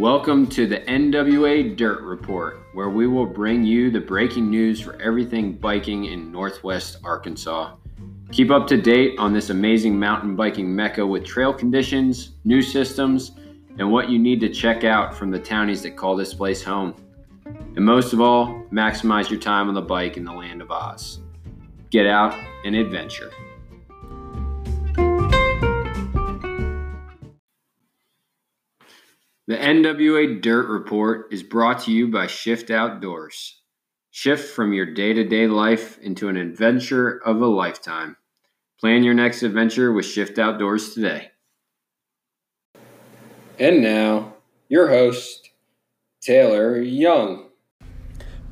Welcome to the NWA Dirt Report, where we will bring you the breaking news for everything biking in Northwest Arkansas. Keep up to date on this amazing mountain biking mecca with trail conditions, new systems, and what you need to check out from the townies that call this place home. And most of all, maximize your time on the bike in the land of Oz. Get out and adventure. The NWA Dirt Report is brought to you by Shift Outdoors. Shift from your day to day life into an adventure of a lifetime. Plan your next adventure with Shift Outdoors today. And now, your host, Taylor Young.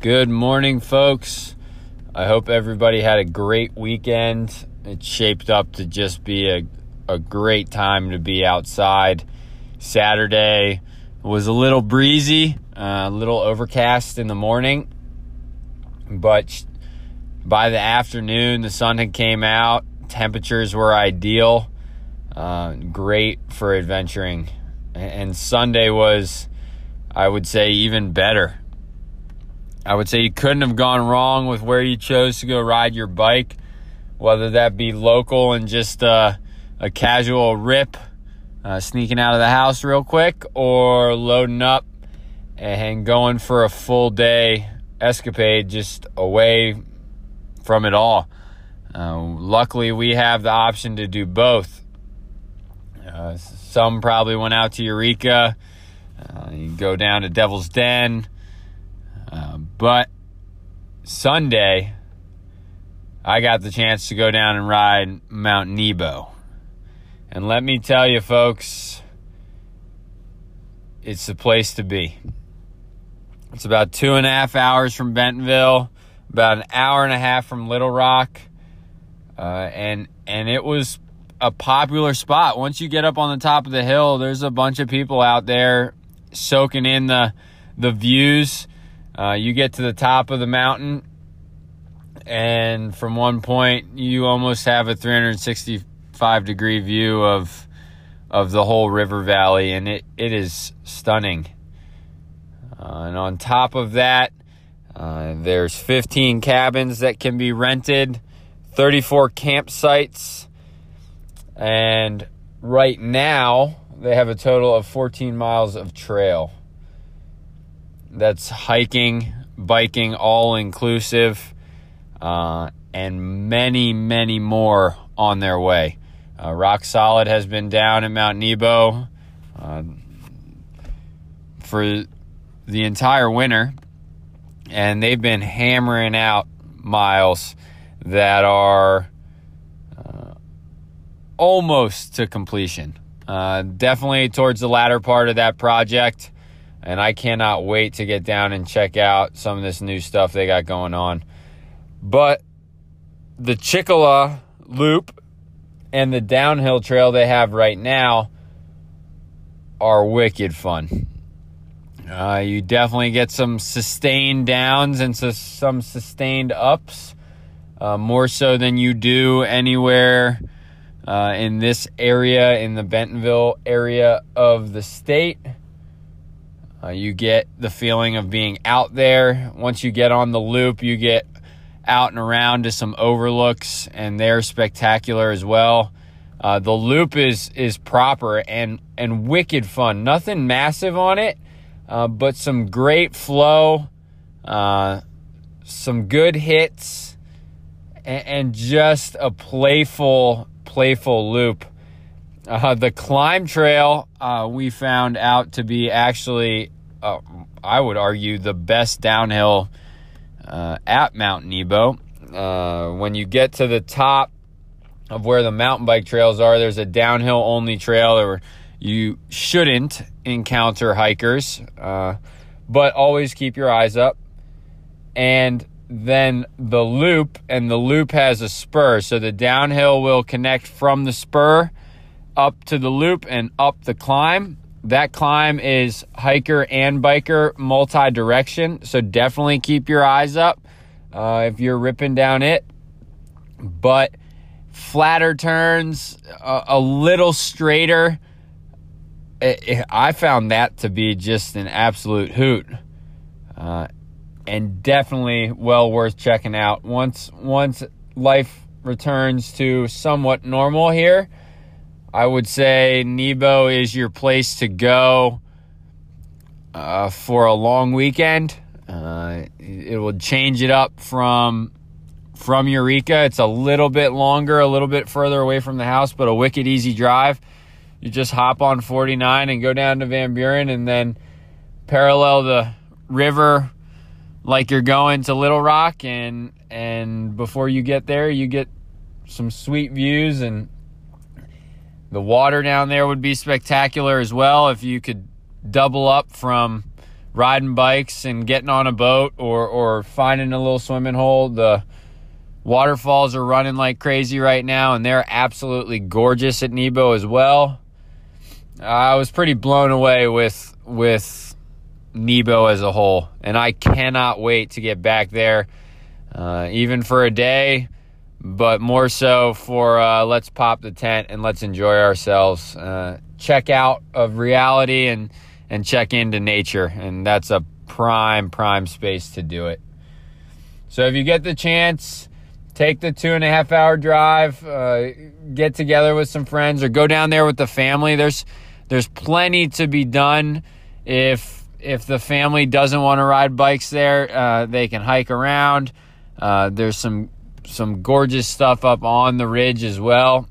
Good morning, folks. I hope everybody had a great weekend. It shaped up to just be a, a great time to be outside. Saturday was a little breezy, uh, a little overcast in the morning, but by the afternoon, the sun had came out. Temperatures were ideal, uh, great for adventuring, and Sunday was, I would say, even better. I would say you couldn't have gone wrong with where you chose to go ride your bike, whether that be local and just uh, a casual rip uh, sneaking out of the house real quick or loading up and going for a full day escapade just away from it all. Uh, luckily, we have the option to do both. Uh, some probably went out to Eureka. Uh, you go down to Devil's Den. Uh, but Sunday, I got the chance to go down and ride Mount Nebo. And let me tell you, folks, it's the place to be. It's about two and a half hours from Bentonville, about an hour and a half from Little Rock, uh, and and it was a popular spot. Once you get up on the top of the hill, there's a bunch of people out there soaking in the the views. Uh, you get to the top of the mountain, and from one point, you almost have a 360 five degree view of of the whole river valley, and it, it is stunning. Uh, and on top of that, uh, there's 15 cabins that can be rented, 34 campsites, and right now they have a total of 14 miles of trail. That's hiking, biking, all inclusive, uh, and many, many more on their way. Uh, Rock Solid has been down at Mount Nebo uh, for the entire winter, and they've been hammering out miles that are uh, almost to completion. Uh, definitely towards the latter part of that project, and I cannot wait to get down and check out some of this new stuff they got going on. But the Chickalah Loop and the downhill trail they have right now are wicked fun. Uh, you definitely get some sustained downs and so some sustained ups, uh, more so than you do anywhere uh, in this area, in the Bentonville area of the state. Uh, you get the feeling of being out there. Once you get on the loop, you get out and around to some overlooks, and they're spectacular as well. Uh, the loop is is proper and and wicked fun. Nothing massive on it, uh, but some great flow, uh, some good hits, and, and, just a playful playful loop. Uh, the climb trail uh, we found out to be actually, uh, I would argue, the best downhill uh, at Mount Nebo. Uh, when you get to the top of where the mountain bike trails are, there's a downhill only trail where you shouldn't encounter hikers, uh, but always keep your eyes up. And then the loop, and the loop has a spur, so the downhill will connect from the spur up to the loop and up the climb that climb is hiker and biker multi direction. So definitely keep your eyes up uh, if you're ripping down it. But flatter turns, a, a little straighter, it, it, I found that to be just an absolute hoot. Uh, and definitely well worth checking out. Once once life returns to somewhat normal here, I would say Nebo is your place to go uh, for a long weekend. Uh, it will change it up from from Eureka. It's a little bit longer, a little bit further away from the house, but a wicked easy drive. You just hop on 49 and go down to Van Buren and then parallel the river like you're going to Little Rock and and before you get there you get some sweet views and the water down there would be spectacular as well if you could double up from riding bikes and getting on a boat or or finding a little swimming hole. The waterfalls are running like crazy right now and they're absolutely gorgeous at Nebo as well. I was pretty blown away with with Nebo as a whole, and I cannot wait to get back there, uh, even for a day, but more so for uh, let's pop the tent and let's enjoy ourselves, uh, check out of reality and and check into nature, and that's a prime prime space to do it. So if you get the chance, take the two and a half hour drive, uh, get together with some friends, or go down there with the family. There's there's plenty to be done if if the family doesn't want to ride bikes there, uh, they can hike around. Uh, there's some some gorgeous stuff up on the ridge as well,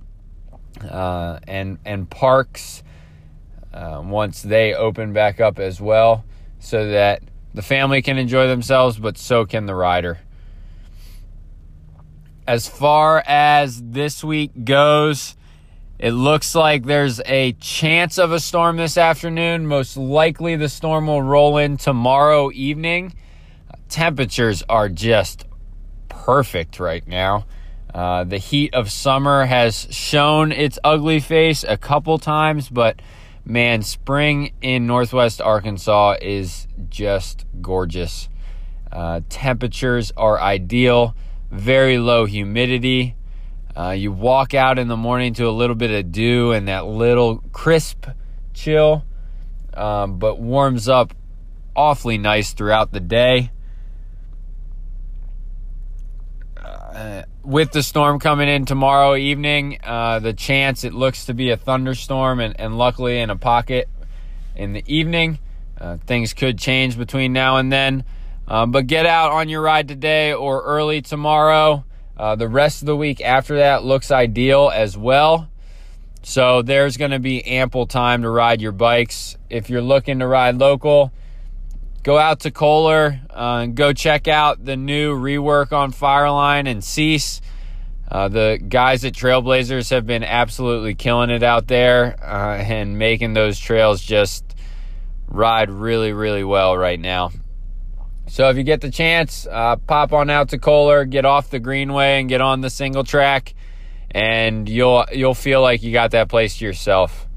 uh, and and parks uh, once they open back up as well, so that the family can enjoy themselves, but so can the rider. As far as this week goes, it looks like there's a chance of a storm this afternoon. Most likely, the storm will roll in tomorrow evening. Temperatures are just perfect right now. Uh, the heat of summer has shown its ugly face a couple times, but man, spring in northwest Arkansas is just gorgeous. Uh, temperatures are ideal, very low humidity. Uh, you walk out in the morning to a little bit of dew and that little crisp chill, um, but warms up awfully nice throughout the day. Uh, with the storm coming in tomorrow evening, uh, the chance it looks to be a thunderstorm, and, and luckily in a pocket in the evening. Uh, things could change between now and then. Uh, but get out on your ride today or early tomorrow. Uh, the rest of the week after that looks ideal as well. So there's going to be ample time to ride your bikes. If you're looking to ride local, go out to Coler uh, and go check out the new rework on Fireline and Cease. Uh, the guys at Trailblazers have been absolutely killing it out there uh, and making those trails just ride really, really well right now. So if you get the chance, uh, pop on out to Coler, get off the Greenway, and get on the single track, and you'll you'll feel like you got that place to yourself.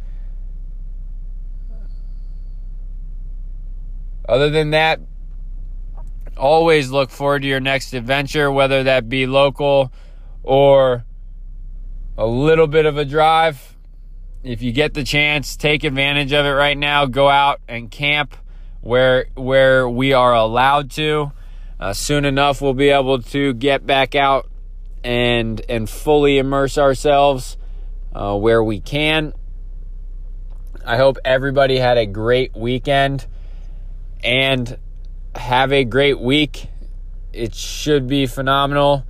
Other than that, always look forward to your next adventure, whether that be local or a little bit of a drive. If you get the chance, take advantage of it right now. Go out and camp where where we are allowed to. Uh, soon enough, we'll be able to get back out and and fully immerse ourselves uh, where we can. I hope everybody had a great weekend and have a great week. It should be phenomenal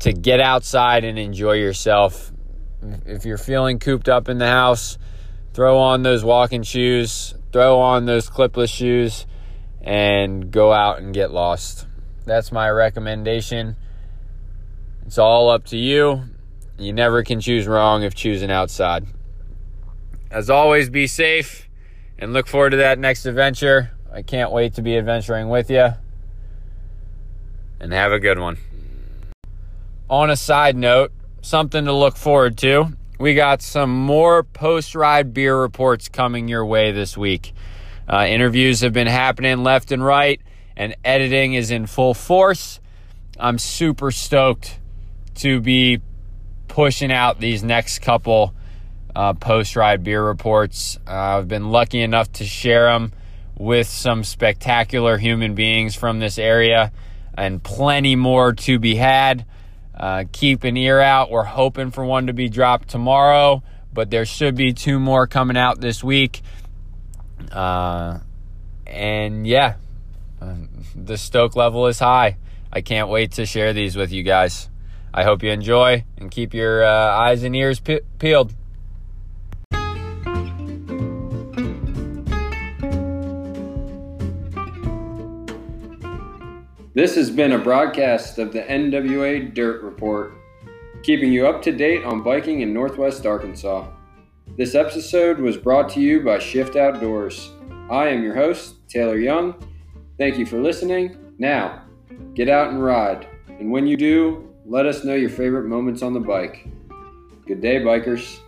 to get outside and enjoy yourself. If you're feeling cooped up in the house, throw on those walking shoes, throw on those clipless shoes and go out and get lost. That's my recommendation. It's all up to you. You never can choose wrong if choosing outside. As always, be safe and look forward to that next adventure. I can't wait to be adventuring with you. And have a good one. On a side note, something to look forward to we got some more post ride beer reports coming your way this week. Uh, interviews have been happening left and right, and editing is in full force. I'm super stoked to be pushing out these next couple uh, post ride beer reports. Uh, I've been lucky enough to share them with some spectacular human beings from this area and plenty more to be had. Uh, keep an ear out. We're hoping for one to be dropped tomorrow, but there should be two more coming out this week. Uh, and yeah, the stoke level is high. I can't wait to share these with you guys. I hope you enjoy and keep your uh, eyes and ears pe- peeled. This has been a broadcast of the NWA Dirt Report, keeping you up to date on biking in Northwest Arkansas. This episode was brought to you by Shift Outdoors. I am your host, Taylor Young. Thank you for listening. Now, get out and ride. And when you do, let us know your favorite moments on the bike. Good day, bikers.